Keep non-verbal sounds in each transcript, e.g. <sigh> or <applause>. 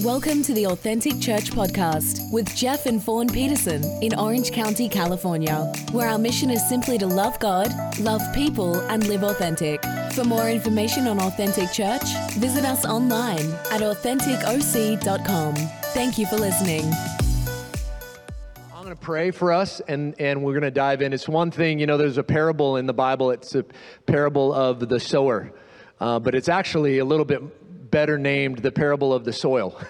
Welcome to the Authentic Church Podcast with Jeff and Fawn Peterson in Orange County, California, where our mission is simply to love God, love people, and live authentic. For more information on Authentic Church, visit us online at AuthenticOC.com. Thank you for listening. I'm going to pray for us and, and we're going to dive in. It's one thing, you know, there's a parable in the Bible, it's a parable of the sower, uh, but it's actually a little bit better named the parable of the soil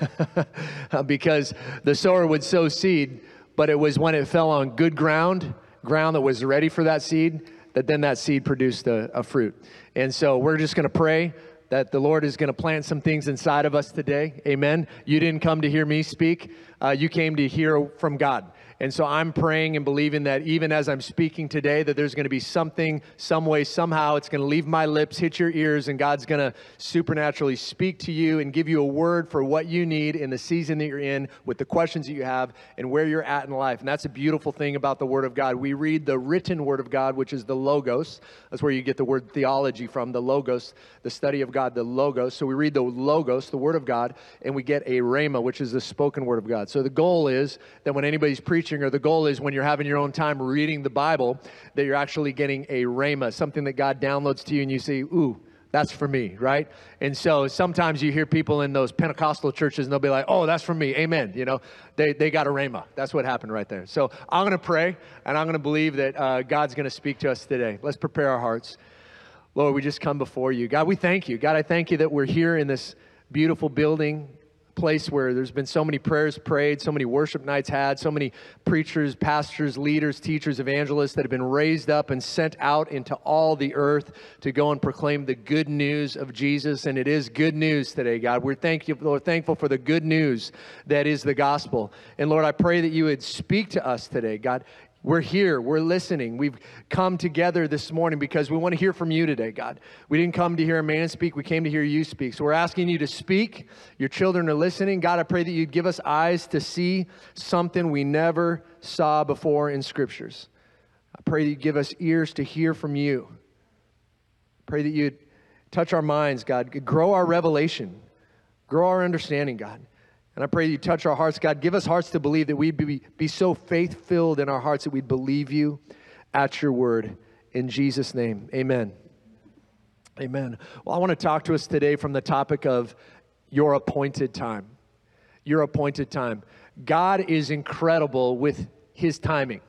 <laughs> because the sower would sow seed, but it was when it fell on good ground, ground that was ready for that seed, that then that seed produced a, a fruit. And so we're just going to pray that the Lord is going to plant some things inside of us today. Amen. You didn't come to hear me speak, uh, you came to hear from God. And so I'm praying and believing that even as I'm speaking today, that there's going to be something, some way, somehow, it's going to leave my lips, hit your ears, and God's going to supernaturally speak to you and give you a word for what you need in the season that you're in, with the questions that you have, and where you're at in life. And that's a beautiful thing about the Word of God. We read the written Word of God, which is the Logos. That's where you get the word theology from, the Logos, the study of God, the Logos. So we read the Logos, the Word of God, and we get a Rhema, which is the spoken Word of God. So the goal is that when anybody's preaching, preaching, or the goal is when you're having your own time reading the Bible, that you're actually getting a rhema, something that God downloads to you, and you say, ooh, that's for me, right? And so sometimes you hear people in those Pentecostal churches and they'll be like, oh, that's for me. Amen. You know, they, they got a rhema. That's what happened right there. So I'm going to pray and I'm going to believe that uh, God's going to speak to us today. Let's prepare our hearts. Lord, we just come before you. God, we thank you. God, I thank you that we're here in this beautiful building place where there's been so many prayers prayed, so many worship nights had, so many preachers, pastors, leaders, teachers, evangelists that have been raised up and sent out into all the earth to go and proclaim the good news of Jesus. And it is good news today, God. We're thank you, Lord, thankful for the good news that is the gospel. And Lord, I pray that you would speak to us today, God. We're here. We're listening. We've come together this morning because we want to hear from you today, God. We didn't come to hear a man speak. We came to hear you speak. So we're asking you to speak. Your children are listening. God, I pray that you'd give us eyes to see something we never saw before in scriptures. I pray that you give us ears to hear from you. Pray that you'd touch our minds, God. Grow our revelation. Grow our understanding, God. And I pray you touch our hearts, God. Give us hearts to believe that we'd be, be so faith filled in our hearts that we'd believe you at your word. In Jesus' name, amen. Amen. Well, I want to talk to us today from the topic of your appointed time. Your appointed time. God is incredible with his timing.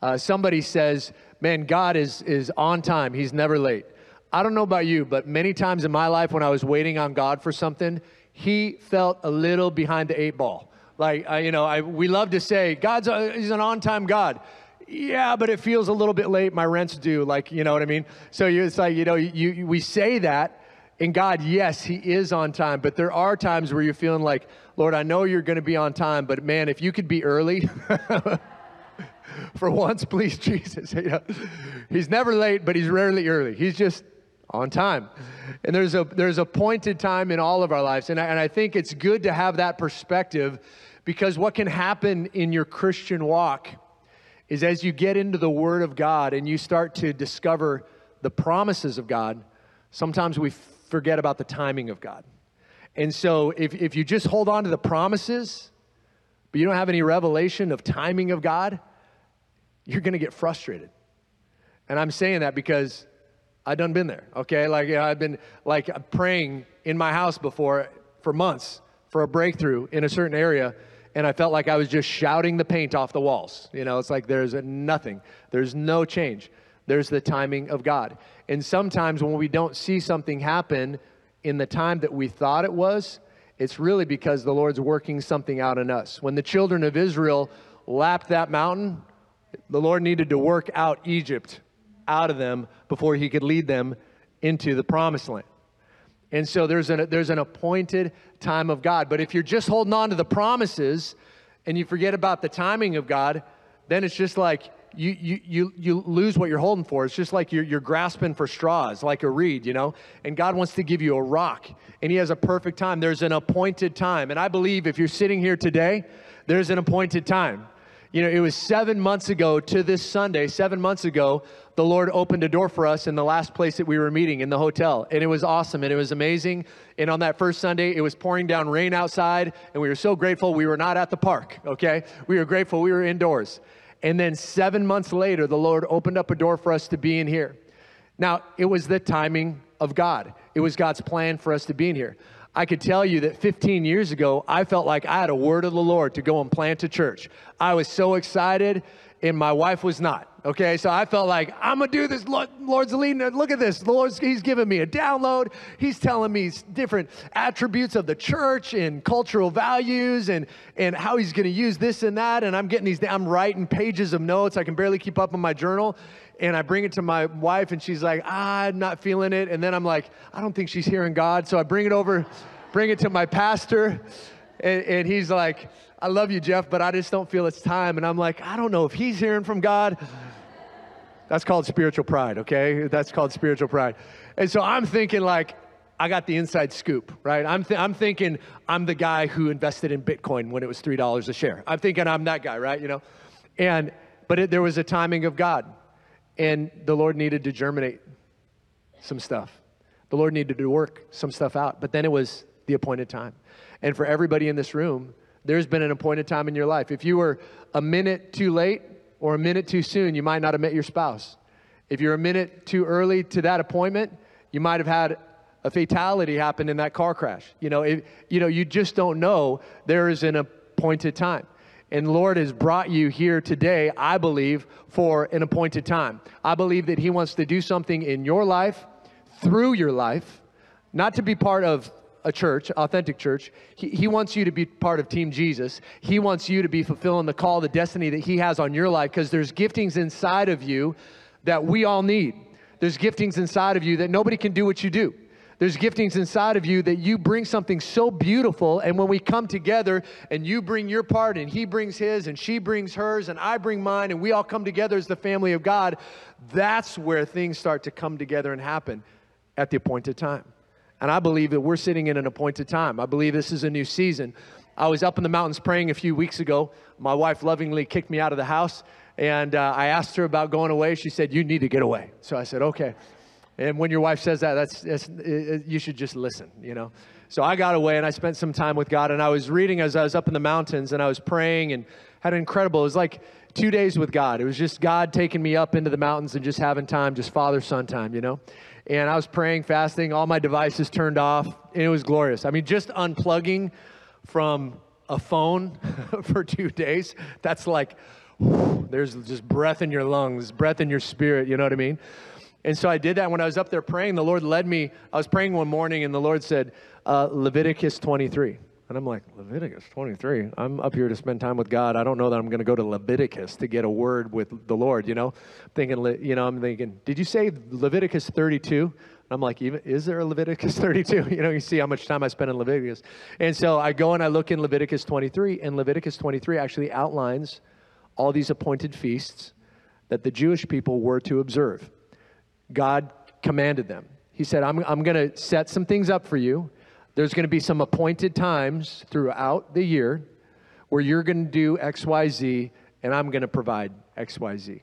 Uh, somebody says, man, God is, is on time, he's never late. I don't know about you, but many times in my life when I was waiting on God for something, he felt a little behind the eight ball. Like, uh, you know, I, we love to say, God's a, he's an on time God. Yeah, but it feels a little bit late. My rent's due. Like, you know what I mean? So you, it's like, you know, you, you, we say that. And God, yes, He is on time. But there are times where you're feeling like, Lord, I know you're going to be on time, but man, if you could be early. <laughs> for once, please, <laughs> Jesus. He's never late, but he's rarely early. He's just on time. And there's a there's a pointed time in all of our lives. And I, and I think it's good to have that perspective because what can happen in your Christian walk is as you get into the Word of God and you start to discover the promises of God, sometimes we forget about the timing of God. And so if, if you just hold on to the promises, but you don't have any revelation of timing of God, you're going to get frustrated. And I'm saying that because I done been there, okay? Like, you know, I've been like praying in my house before for months for a breakthrough in a certain area, and I felt like I was just shouting the paint off the walls. You know, it's like there's nothing, there's no change. There's the timing of God. And sometimes when we don't see something happen in the time that we thought it was, it's really because the Lord's working something out in us. When the children of Israel lapped that mountain, the Lord needed to work out Egypt out of them before he could lead them into the promised land. And so there's an, there's an appointed time of God. But if you're just holding on to the promises and you forget about the timing of God, then it's just like you, you, you, you lose what you're holding for. It's just like you're, you're grasping for straws, like a reed, you know? And God wants to give you a rock, and He has a perfect time. There's an appointed time. And I believe if you're sitting here today, there's an appointed time. You know, it was seven months ago to this Sunday, seven months ago, the Lord opened a door for us in the last place that we were meeting in the hotel. And it was awesome and it was amazing. And on that first Sunday, it was pouring down rain outside. And we were so grateful we were not at the park, okay? We were grateful we were indoors. And then seven months later, the Lord opened up a door for us to be in here. Now, it was the timing of God, it was God's plan for us to be in here. I could tell you that 15 years ago, I felt like I had a word of the Lord to go and plant a church. I was so excited, and my wife was not. Okay, so I felt like I'm gonna do this. Lord's leading. Look at this. The Lord's He's giving me a download. He's telling me different attributes of the church and cultural values and and how He's gonna use this and that. And I'm getting these. I'm writing pages of notes. I can barely keep up on my journal and I bring it to my wife, and she's like, ah, I'm not feeling it. And then I'm like, I don't think she's hearing God. So I bring it over, bring it to my pastor, and, and he's like, I love you, Jeff, but I just don't feel it's time. And I'm like, I don't know if he's hearing from God. That's called spiritual pride, okay? That's called spiritual pride. And so I'm thinking, like, I got the inside scoop, right? I'm, th- I'm thinking I'm the guy who invested in Bitcoin when it was $3 a share. I'm thinking I'm that guy, right? You know? And, but it, there was a timing of God. And the Lord needed to germinate some stuff. The Lord needed to work some stuff out. But then it was the appointed time. And for everybody in this room, there's been an appointed time in your life. If you were a minute too late or a minute too soon, you might not have met your spouse. If you're a minute too early to that appointment, you might have had a fatality happen in that car crash. You know, it, you know, you just don't know. There is an appointed time. And Lord has brought you here today, I believe, for an appointed time. I believe that He wants to do something in your life, through your life, not to be part of a church, authentic church. He, he wants you to be part of Team Jesus. He wants you to be fulfilling the call, the destiny that He has on your life, because there's giftings inside of you that we all need. There's giftings inside of you that nobody can do what you do. There's giftings inside of you that you bring something so beautiful. And when we come together and you bring your part and he brings his and she brings hers and I bring mine and we all come together as the family of God, that's where things start to come together and happen at the appointed time. And I believe that we're sitting in an appointed time. I believe this is a new season. I was up in the mountains praying a few weeks ago. My wife lovingly kicked me out of the house. And uh, I asked her about going away. She said, You need to get away. So I said, Okay. And when your wife says that, that's, that's it, you should just listen, you know. So I got away and I spent some time with God. And I was reading as I was up in the mountains and I was praying and had an incredible, it was like two days with God. It was just God taking me up into the mountains and just having time, just father son time, you know. And I was praying, fasting, all my devices turned off, and it was glorious. I mean, just unplugging from a phone <laughs> for two days, that's like, there's just breath in your lungs, breath in your spirit, you know what I mean? And so I did that when I was up there praying. The Lord led me. I was praying one morning, and the Lord said, uh, Leviticus 23. And I'm like, Leviticus 23? I'm up here to spend time with God. I don't know that I'm going to go to Leviticus to get a word with the Lord, you know? Thinking, you know, I'm thinking, did you say Leviticus 32? I'm like, even is there a Leviticus <laughs> 32? <laughs> You know, you see how much time I spend in Leviticus. And so I go and I look in Leviticus 23, and Leviticus 23 actually outlines all these appointed feasts that the Jewish people were to observe. God commanded them. He said, I'm, I'm going to set some things up for you. There's going to be some appointed times throughout the year where you're going to do X, Y, Z, and I'm going to provide X, Y, Z.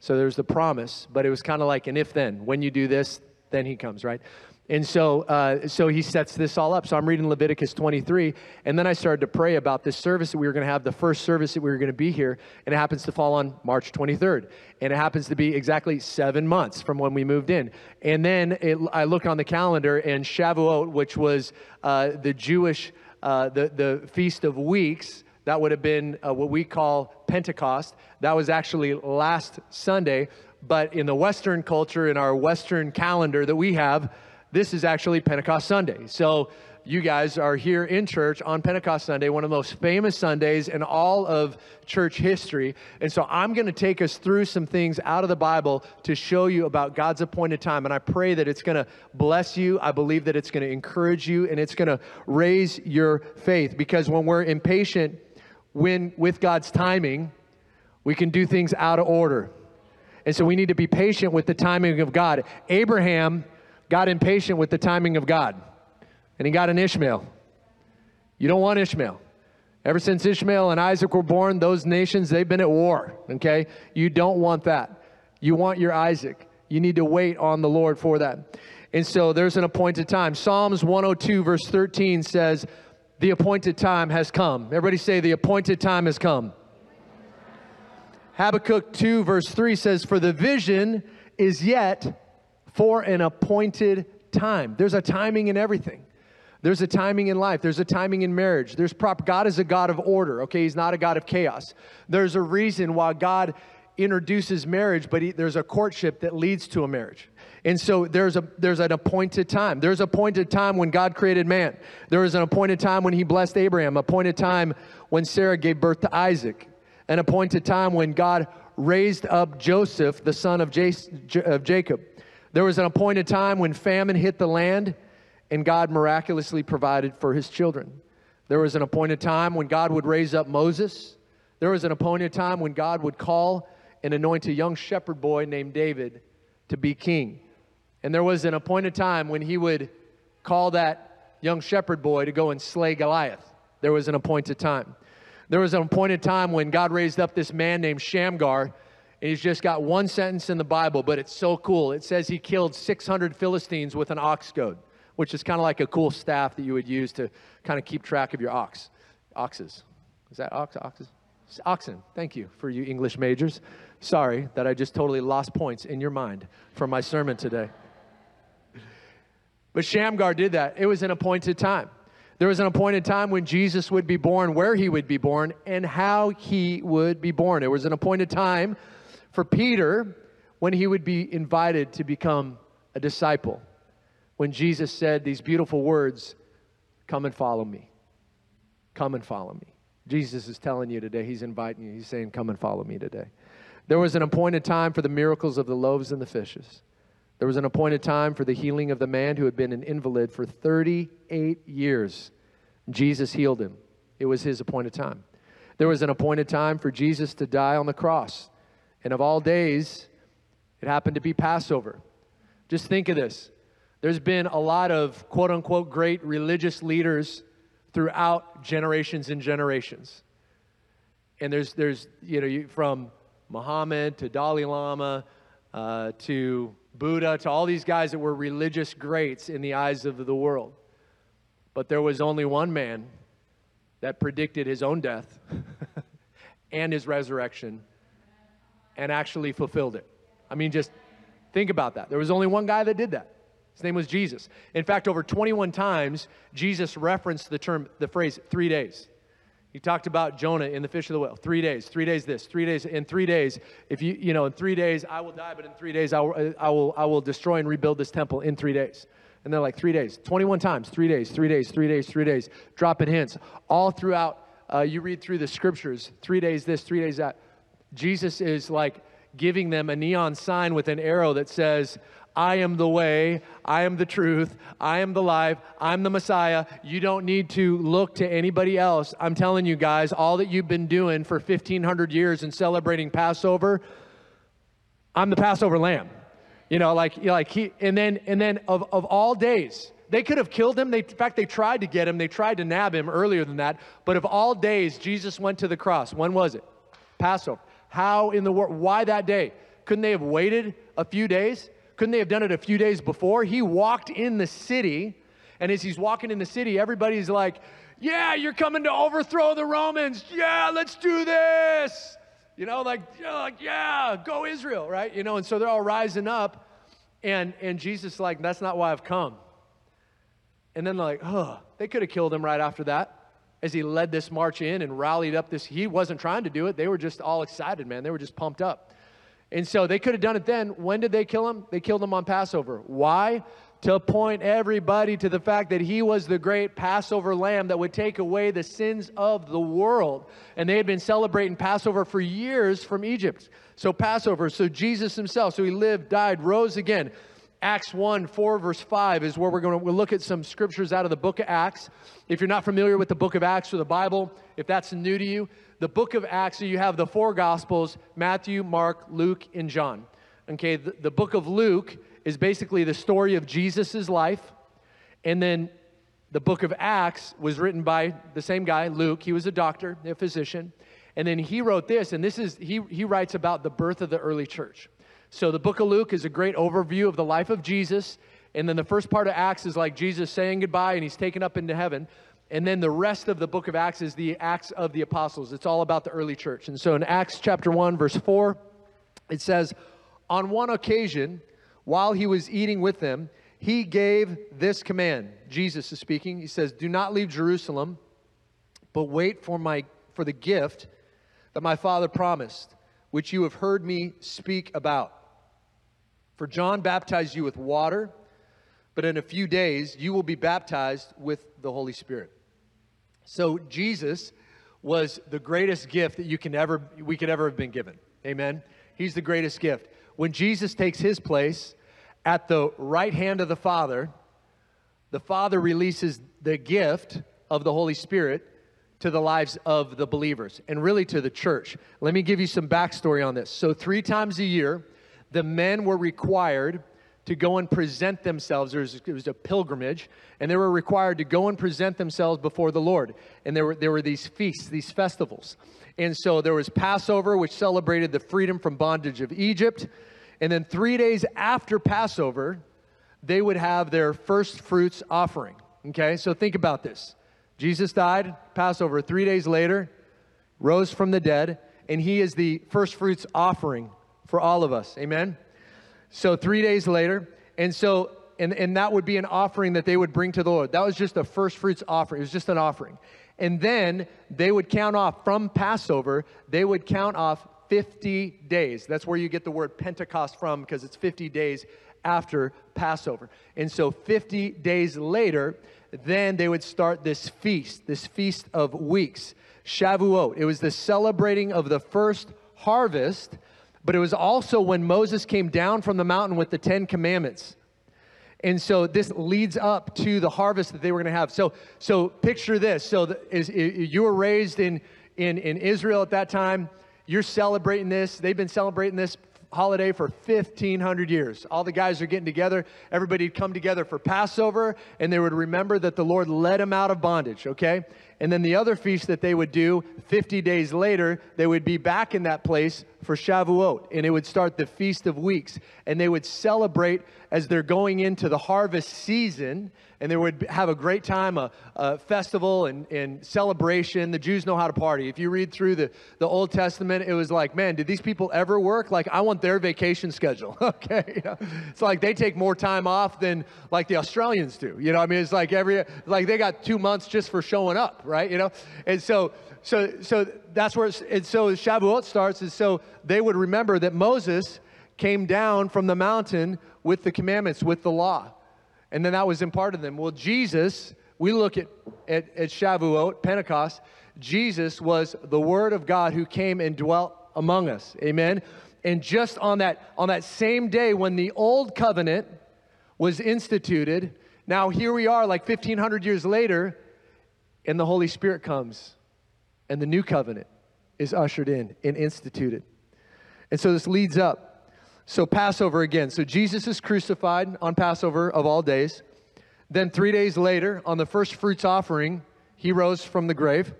So there's the promise, but it was kind of like an if then. When you do this, then he comes, right? And so, uh, so he sets this all up. So I'm reading Leviticus 23, and then I started to pray about this service that we were going to have, the first service that we were going to be here, and it happens to fall on March 23rd, and it happens to be exactly seven months from when we moved in. And then it, I look on the calendar, and Shavuot, which was uh, the Jewish, uh, the the feast of weeks, that would have been uh, what we call Pentecost. That was actually last Sunday, but in the Western culture, in our Western calendar that we have this is actually Pentecost Sunday. So you guys are here in church on Pentecost Sunday, one of the most famous Sundays in all of church history. And so I'm going to take us through some things out of the Bible to show you about God's appointed time. And I pray that it's going to bless you. I believe that it's going to encourage you and it's going to raise your faith because when we're impatient when with God's timing, we can do things out of order. And so we need to be patient with the timing of God. Abraham got impatient with the timing of God and he got an Ishmael. You don't want Ishmael. Ever since Ishmael and Isaac were born, those nations, they've been at war, okay? You don't want that. You want your Isaac. You need to wait on the Lord for that. And so there's an appointed time. Psalms 102, verse 13 says, The appointed time has come. Everybody say, The appointed time has come. Habakkuk 2, verse 3 says, For the vision is yet for an appointed time. There's a timing in everything. There's a timing in life. There's a timing in marriage. There's prop. God is a God of order, okay? He's not a God of chaos. There's a reason why God introduces marriage, but he, there's a courtship that leads to a marriage. And so there's a there's an appointed time. There's a appointed time when God created man. There was an appointed time when he blessed Abraham, appointed time when Sarah gave birth to Isaac, an appointed time when God raised up Joseph, the son of, of Jacob. There was an appointed time when famine hit the land and God miraculously provided for his children. There was an appointed time when God would raise up Moses. There was an appointed time when God would call and anoint a young shepherd boy named David to be king. And there was an appointed time when he would call that young shepherd boy to go and slay Goliath. There was an appointed time. There was an appointed time when God raised up this man named Shamgar he's just got one sentence in the Bible, but it's so cool. It says he killed 600 Philistines with an ox goad, which is kind of like a cool staff that you would use to kind of keep track of your ox. Oxes. Is that ox? Oxes? Oxen. Thank you for you English majors. Sorry that I just totally lost points in your mind for my sermon today. But Shamgar did that. It was an appointed time. There was an appointed time when Jesus would be born, where he would be born, and how he would be born. It was an appointed time for Peter when he would be invited to become a disciple. When Jesus said these beautiful words, Come and follow me. Come and follow me. Jesus is telling you today, He's inviting you. He's saying, Come and follow me today. There was an appointed time for the miracles of the loaves and the fishes. There was an appointed time for the healing of the man who had been an invalid for 38 years. Jesus healed him. It was his appointed time. There was an appointed time for Jesus to die on the cross. And of all days, it happened to be Passover. Just think of this. There's been a lot of quote unquote great religious leaders throughout generations and generations. And there's, there's you know, from Muhammad to Dalai Lama uh, to Buddha to all these guys that were religious greats in the eyes of the world. But there was only one man that predicted his own death <laughs> and his resurrection and actually fulfilled it. I mean, just think about that. There was only one guy that did that. His name was Jesus. In fact, over 21 times, Jesus referenced the term, the phrase, three days. He talked about Jonah in the fish of the whale. Three days, three days this, three days, in three days, if you, you know, in three days I will die, but in three days I will, I will, I will destroy and rebuild this temple in three days. And they're like, three days, 21 times, three days, three days, three days, three days, dropping hints. All throughout, uh, you read through the scriptures, three days this, three days that. Jesus is like giving them a neon sign with an arrow that says, I am the way, I am the truth, I am the life, I'm the Messiah. You don't need to look to anybody else. I'm telling you guys, all that you've been doing for 1500 years and celebrating Passover, I'm the Passover lamb. You know, like like he and then and then of, of all days, they could have killed him. They, in fact, they tried to get him. They tried to nab him earlier than that. But of all days, Jesus went to the cross. When was it? Passover. How in the world? Why that day? Couldn't they have waited a few days? Couldn't they have done it a few days before? He walked in the city, and as he's walking in the city, everybody's like, Yeah, you're coming to overthrow the Romans. Yeah, let's do this. You know, like, yeah, go Israel, right? You know, and so they're all rising up, and and Jesus like, that's not why I've come. And then like, oh, they could have killed him right after that as he led this march in and rallied up this. He wasn't trying to do it. They were just all excited, man. They were just pumped up. And so they could have done it then. When did they kill him? They killed him on Passover. Why? To point everybody to the fact that he was the great Passover lamb that would take away the sins of the world. And they had been celebrating Passover for years from Egypt. So, Passover, so Jesus himself, so he lived, died, rose again. Acts 1, 4, verse 5 is where we're going to we'll look at some scriptures out of the book of Acts. If you're not familiar with the book of Acts or the Bible, if that's new to you, the book of Acts, so you have the four gospels Matthew, Mark, Luke, and John. Okay, the, the book of Luke is basically the story of Jesus' life. And then The book of Acts was written by the same guy, Luke. He was a doctor, a physician. And then he wrote this, and this is, he, he writes about the birth of the early church. So the book of Luke is a great overview of the life of Jesus. And then the first part of Acts is like Jesus saying goodbye and he's taken up into heaven. And then the rest of the book of Acts is the Acts of the Apostles. It's all about the early church. And so in Acts chapter 1, verse 4, it says, On one occasion, while he was eating with them, he gave this command. Jesus is speaking. He says, Do not leave Jerusalem, but wait for, my, for the gift that my Father promised, which you have heard me speak about. For John baptized you with water, but in a few days you will be baptized with the Holy Spirit. So Jesus was the greatest gift that you can ever we could ever have been given. Amen. He's the greatest gift. When Jesus takes his place at the right hand of the Father, the Father releases the gift of the Holy Spirit to the lives of the believers and really to the church. Let me give you some backstory on this. So, three times a year, the men were required to go and present themselves. Was, it was a pilgrimage, and they were required to go and present themselves before the Lord. And there were, there were these feasts, these festivals. And so there was Passover, which celebrated the freedom from bondage of Egypt. And then three days after Passover, they would have their first fruits offering. Okay, so think about this. Jesus died, Passover, three days later, rose from the dead, and he is the first fruits offering for all of us. Amen? So three days later, and so, and, and that would be an offering that they would bring to the Lord. That was just a first fruits offering. It was just an offering. And then they would count off from Passover, they would count off 50 days. That's where you get the word Pentecost from because it's 50 days after Passover. And so 50 days later, then they would start this feast, this feast of weeks, Shavuot. It was the celebrating of the first harvest, but it was also when Moses came down from the mountain with the Ten Commandments. And so this leads up to the harvest that they were going to have. So, so picture this. So the, is, is, you were raised in, in, in Israel at that time. You're celebrating this. They've been celebrating this holiday for 1500 years. All the guys are getting together. Everybody'd come together for Passover and they would remember that the Lord led them out of bondage, okay? And then the other feast that they would do 50 days later, they would be back in that place for Shavuot and it would start the Feast of Weeks and they would celebrate as they're going into the harvest season and they would have a great time, a, a, festival and, and celebration. The Jews know how to party. If you read through the, the Old Testament, it was like, man, did these people ever work? Like, I want their vacation schedule. <laughs> okay. It's like they take more time off than like the Australians do. You know, I mean, it's like every, like they got two months just for showing up, right? You know, and so, so, so that's where, and so Shavuot starts, is so they would remember that Moses came down from the mountain with the commandments, with the law and then that was imparted to them. Well, Jesus, we look at, at, at Shavuot, Pentecost, Jesus was the Word of God who came and dwelt among us. Amen. And just on that, on that same day when the old covenant was instituted, now here we are, like 1,500 years later, and the Holy Spirit comes, and the new covenant is ushered in and instituted. And so this leads up so, Passover again. So, Jesus is crucified on Passover of all days. Then, three days later, on the first fruits offering, he rose from the grave.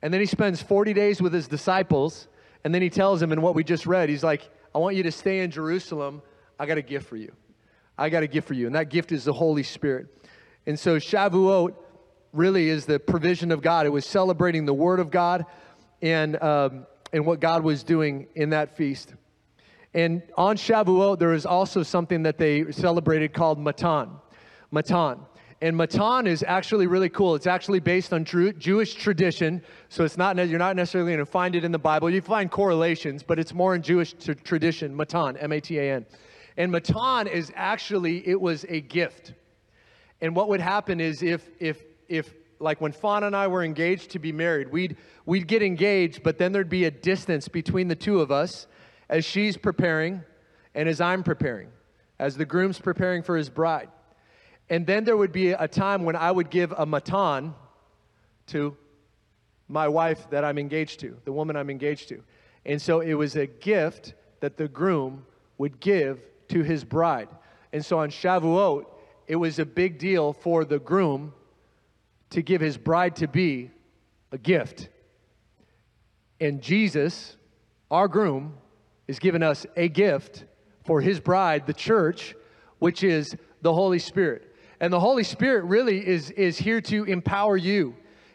And then he spends 40 days with his disciples. And then he tells them in what we just read, he's like, I want you to stay in Jerusalem. I got a gift for you. I got a gift for you. And that gift is the Holy Spirit. And so, Shavuot really is the provision of God. It was celebrating the Word of God and, um, and what God was doing in that feast. And on Shavuot, there is also something that they celebrated called Matan. Matan. And Matan is actually really cool. It's actually based on Jewish tradition. So it's not, you're not necessarily going to find it in the Bible. You find correlations, but it's more in Jewish t- tradition. Matan, M A T A N. And Matan is actually, it was a gift. And what would happen is if, if, if, like when Fawn and I were engaged to be married, we'd, we'd get engaged, but then there'd be a distance between the two of us as she's preparing and as I'm preparing, as the groom's preparing for his bride. And then there would be a time when I would give a matan to my wife that I'm engaged to, the woman I'm engaged to. And so it was a gift that the groom would give to his bride. And so on Shavuot, it was a big deal for the groom to give his bride to be a gift. And Jesus, our groom, is giving us a gift for his bride, the church, which is the Holy Spirit. And the Holy Spirit really is, is here to empower you.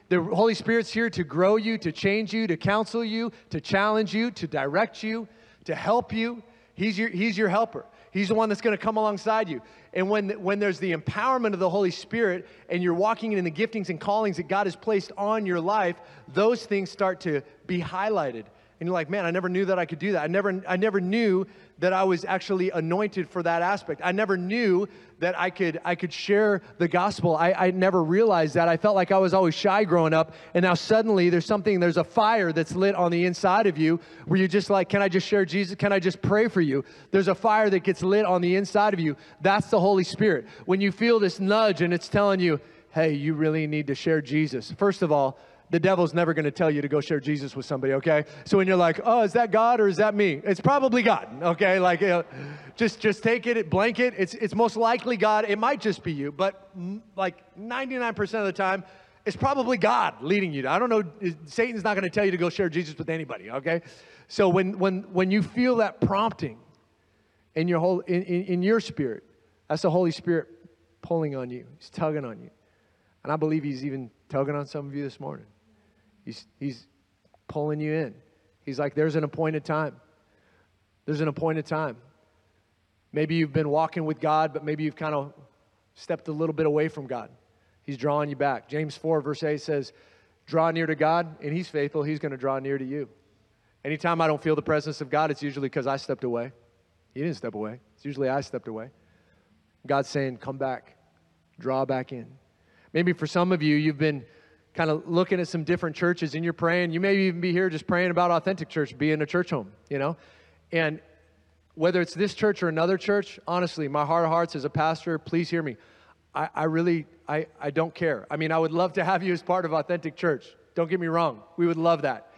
The Holy Spirit's here to grow you, to change you, to counsel you, to challenge you, to direct you, to help you. He's your, he's your helper. He's the one that's going to come alongside you. And when, when there's the empowerment of the Holy Spirit and you're walking in the giftings and callings that God has placed on your life, those things start to be highlighted and you're like, man, I never knew that I could do that. I never, I never knew that I was actually anointed for that aspect. I never knew that I could, I could share the gospel. I, I never realized that. I felt like I was always shy growing up. And now suddenly there's something, there's a fire that's lit on the inside of you where you're just like, can I just share Jesus? Can I just pray for you? There's a fire that gets lit on the inside of you. That's the Holy Spirit. When you feel this nudge and it's telling you, hey, you really need to share Jesus. First of all, the devil's never going to tell you to go share Jesus with somebody, okay? So when you're like, oh, is that God or is that me? It's probably God, okay? Like, you know, just just take it, blanket. It's it's most likely God. It might just be you, but mm, like 99% of the time, it's probably God leading you. I don't know. Satan's not going to tell you to go share Jesus with anybody, okay? So when when when you feel that prompting in your whole in, in, in your spirit, that's the Holy Spirit pulling on you. He's tugging on you, and I believe He's even tugging on some of you this morning. He's, he's pulling you in. He's like, there's an appointed time. There's an appointed time. Maybe you've been walking with God, but maybe you've kind of stepped a little bit away from God. He's drawing you back. James 4, verse 8 says, Draw near to God, and He's faithful. He's going to draw near to you. Anytime I don't feel the presence of God, it's usually because I stepped away. He didn't step away, it's usually I stepped away. God's saying, Come back, draw back in. Maybe for some of you, you've been kind of looking at some different churches and you're praying. You may even be here just praying about authentic church, being a church home, you know? And whether it's this church or another church, honestly, my heart of hearts as a pastor, please hear me. I, I really, I, I don't care. I mean, I would love to have you as part of authentic church. Don't get me wrong. We would love that.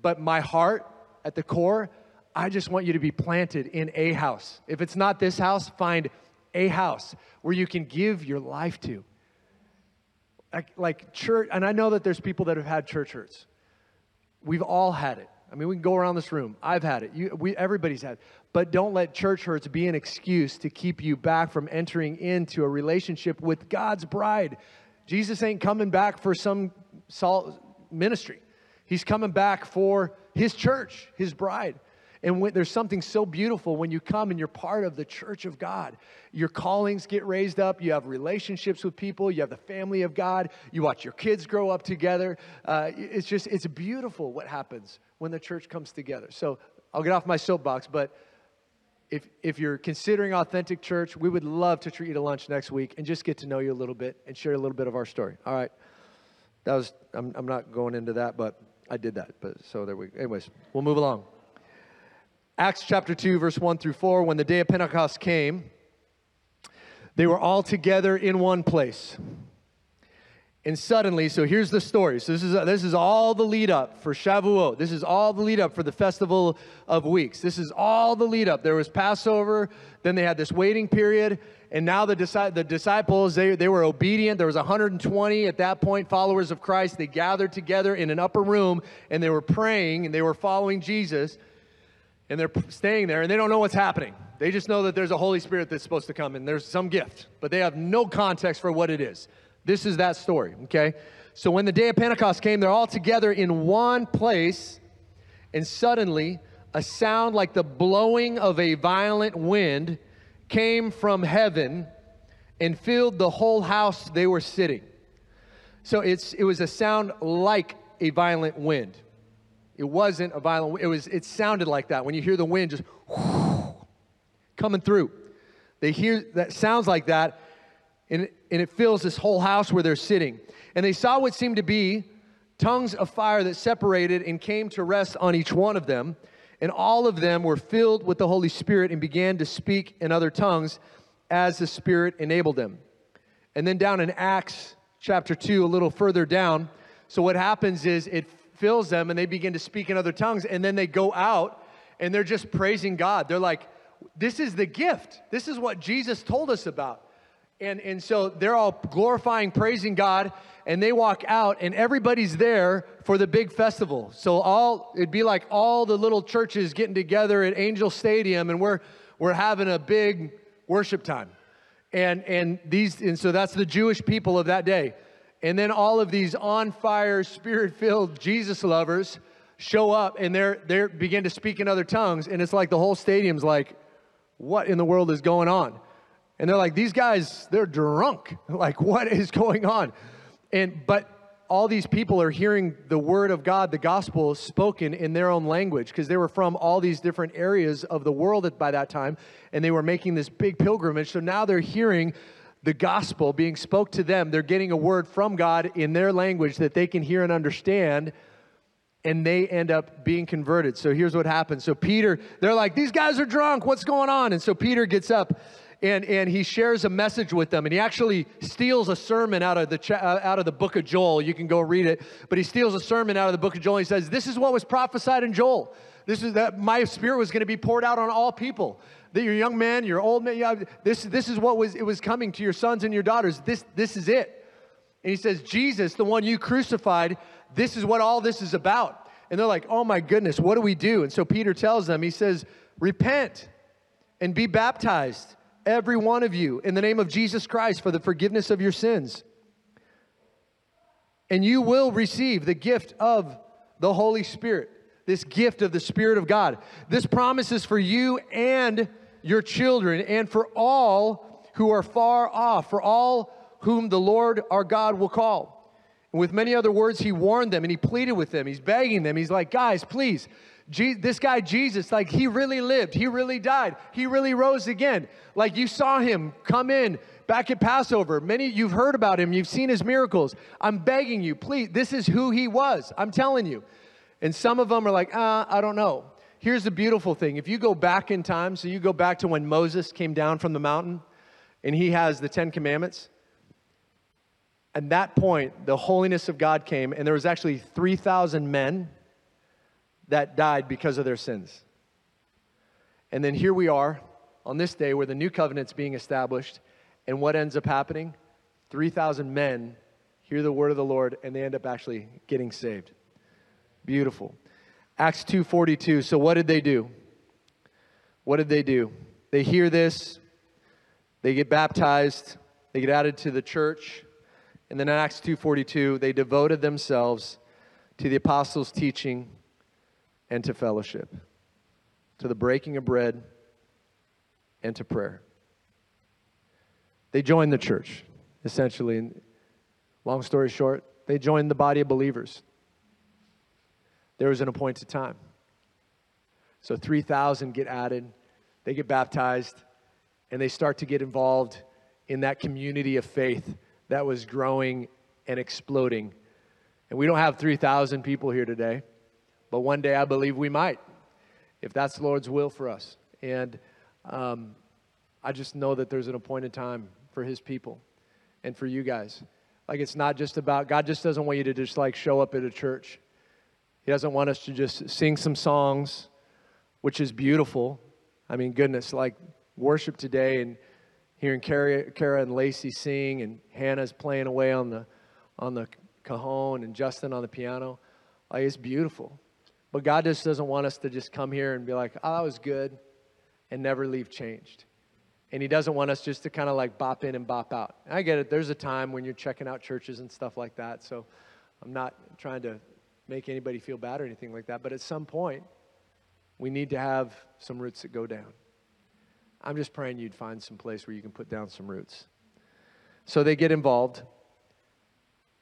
But my heart at the core, I just want you to be planted in a house. If it's not this house, find a house where you can give your life to like, church, and I know that there's people that have had church hurts. We've all had it. I mean, we can go around this room. I've had it. You, we, everybody's had it. But don't let church hurts be an excuse to keep you back from entering into a relationship with God's bride. Jesus ain't coming back for some ministry. He's coming back for his church, his bride. And when, there's something so beautiful when you come and you're part of the church of God. Your callings get raised up. You have relationships with people. You have the family of God. You watch your kids grow up together. Uh, it's just, it's beautiful what happens when the church comes together. So I'll get off my soapbox, but if, if you're considering authentic church, we would love to treat you to lunch next week and just get to know you a little bit and share a little bit of our story. All right. That was, I'm, I'm not going into that, but I did that. But so there we, anyways, we'll move along. Acts chapter 2, verse 1 through 4, when the day of Pentecost came, they were all together in one place. And suddenly, so here's the story. So this is this is all the lead up for Shavuot. This is all the lead up for the festival of weeks. This is all the lead up. There was Passover, then they had this waiting period, and now the, the disciples they, they were obedient. There was 120 at that point followers of Christ. They gathered together in an upper room and they were praying and they were following Jesus and they're staying there and they don't know what's happening. They just know that there's a Holy Spirit that's supposed to come and there's some gift, but they have no context for what it is. This is that story, okay? So when the day of Pentecost came, they're all together in one place, and suddenly a sound like the blowing of a violent wind came from heaven and filled the whole house they were sitting. So it's, it was a sound like a violent wind. It wasn't a violent. It was. It sounded like that when you hear the wind just coming through. They hear that sounds like that, and and it fills this whole house where they're sitting. And they saw what seemed to be tongues of fire that separated and came to rest on each one of them. And all of them were filled with the Holy Spirit and began to speak in other tongues as the Spirit enabled them. And then down in Acts chapter 2, a little further down, so what happens is it fills them and they begin to speak in other tongues and then they go out and they're just praising God. They're like, this is the gift. This is what Jesus told us about. And, and so they're all glorifying, praising God, and they walk out, and everybody's there for the big festival. So all it'd be like all the little churches getting together at Angel Stadium, and we're we're having a big worship time. And and these and so that's the Jewish people of that day. And then all of these on fire, spirit filled Jesus lovers show up and they're they begin to speak in other tongues, and it's like the whole stadium's like, what in the world is going on? And they're like, these guys, they're drunk. <laughs> Like, what is going on? And but all these people are hearing the word of God, the gospel spoken in their own language, because they were from all these different areas of the world by that time, and they were making this big pilgrimage. So now they're hearing the gospel being spoke to them. They're getting a word from God in their language that they can hear and understand and they end up being converted. So here's what happens. So Peter, they're like, these guys are drunk. What's going on? And so Peter gets up and, and he shares a message with them. And he actually steals a sermon out of, the cha- uh, out of the book of Joel. You can go read it. But he steals a sermon out of the book of Joel. And he says, This is what was prophesied in Joel. This is that my spirit was going to be poured out on all people. That your young man, your old man, yeah, this, this is what was it was coming to your sons and your daughters. This, this is it. And he says, Jesus, the one you crucified, this is what all this is about. And they're like, oh my goodness, what do we do? And so Peter tells them, he says, repent and be baptized, every one of you, in the name of Jesus Christ for the forgiveness of your sins. And you will receive the gift of the Holy Spirit, this gift of the Spirit of God. This promise is for you and your children and for all who are far off, for all whom the Lord our God will call. And with many other words, he warned them and he pleaded with them. He's begging them. He's like, guys, please, Je- this guy Jesus, like he really lived, he really died, he really rose again. Like you saw him come in back at Passover. Many you've heard about him, you've seen his miracles. I'm begging you, please, this is who he was. I'm telling you. And some of them are like, uh, I don't know. Here's the beautiful thing. If you go back in time, so you go back to when Moses came down from the mountain and he has the 10 commandments, at that point, the holiness of God came, and there was actually 3,000 men that died because of their sins. And then here we are on this day where the new covenant's being established, and what ends up happening? 3,000 men hear the word of the Lord, and they end up actually getting saved. Beautiful. Acts 2:42. So what did they do? What did they do? They hear this, they get baptized, they get added to the church. And then in Acts 2:42, they devoted themselves to the apostles' teaching and to fellowship, to the breaking of bread and to prayer. They joined the church, essentially. Long story short, they joined the body of believers. There was an appointed time. So 3,000 get added, they get baptized, and they start to get involved in that community of faith that was growing and exploding. And we don't have 3,000 people here today, but one day I believe we might, if that's the Lord's will for us. And um, I just know that there's an appointed time for His people and for you guys. Like it's not just about, God just doesn't want you to just like show up at a church. He doesn't want us to just sing some songs, which is beautiful. I mean, goodness, like worship today and hearing Kara, and Lacey sing, and Hannah's playing away on the, on the cajon, and Justin on the piano. Like, it's beautiful. But God just doesn't want us to just come here and be like, oh, that was good, and never leave changed. And He doesn't want us just to kind of like bop in and bop out. I get it. There's a time when you're checking out churches and stuff like that. So I'm not trying to make anybody feel bad or anything like that. But at some point, we need to have some roots that go down. I'm just praying you'd find some place where you can put down some roots. So they get involved,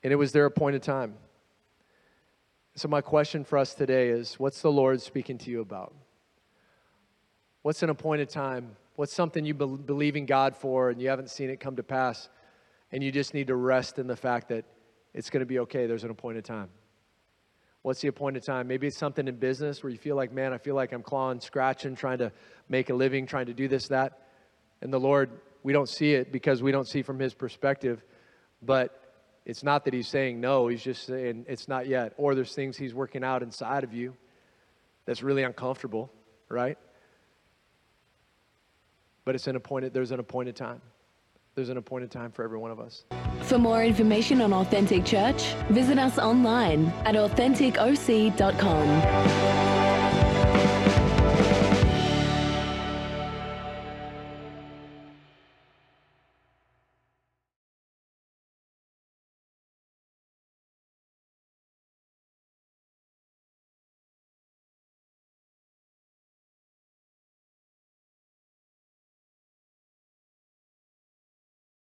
and it was their appointed time. So, my question for us today is what's the Lord speaking to you about? What's an appointed time? What's something you be- believe in God for and you haven't seen it come to pass, and you just need to rest in the fact that it's going to be okay? There's an appointed time. What's the appointed time? Maybe it's something in business where you feel like, man, I feel like I'm clawing, scratching, trying to make a living, trying to do this, that. And the Lord, we don't see it because we don't see from His perspective. But it's not that He's saying no, He's just saying it's not yet. Or there's things He's working out inside of you that's really uncomfortable, right? But it's an appointed, there's an appointed time. There's an appointed time for every one of us. For more information on Authentic Church, visit us online at AuthenticOC.com.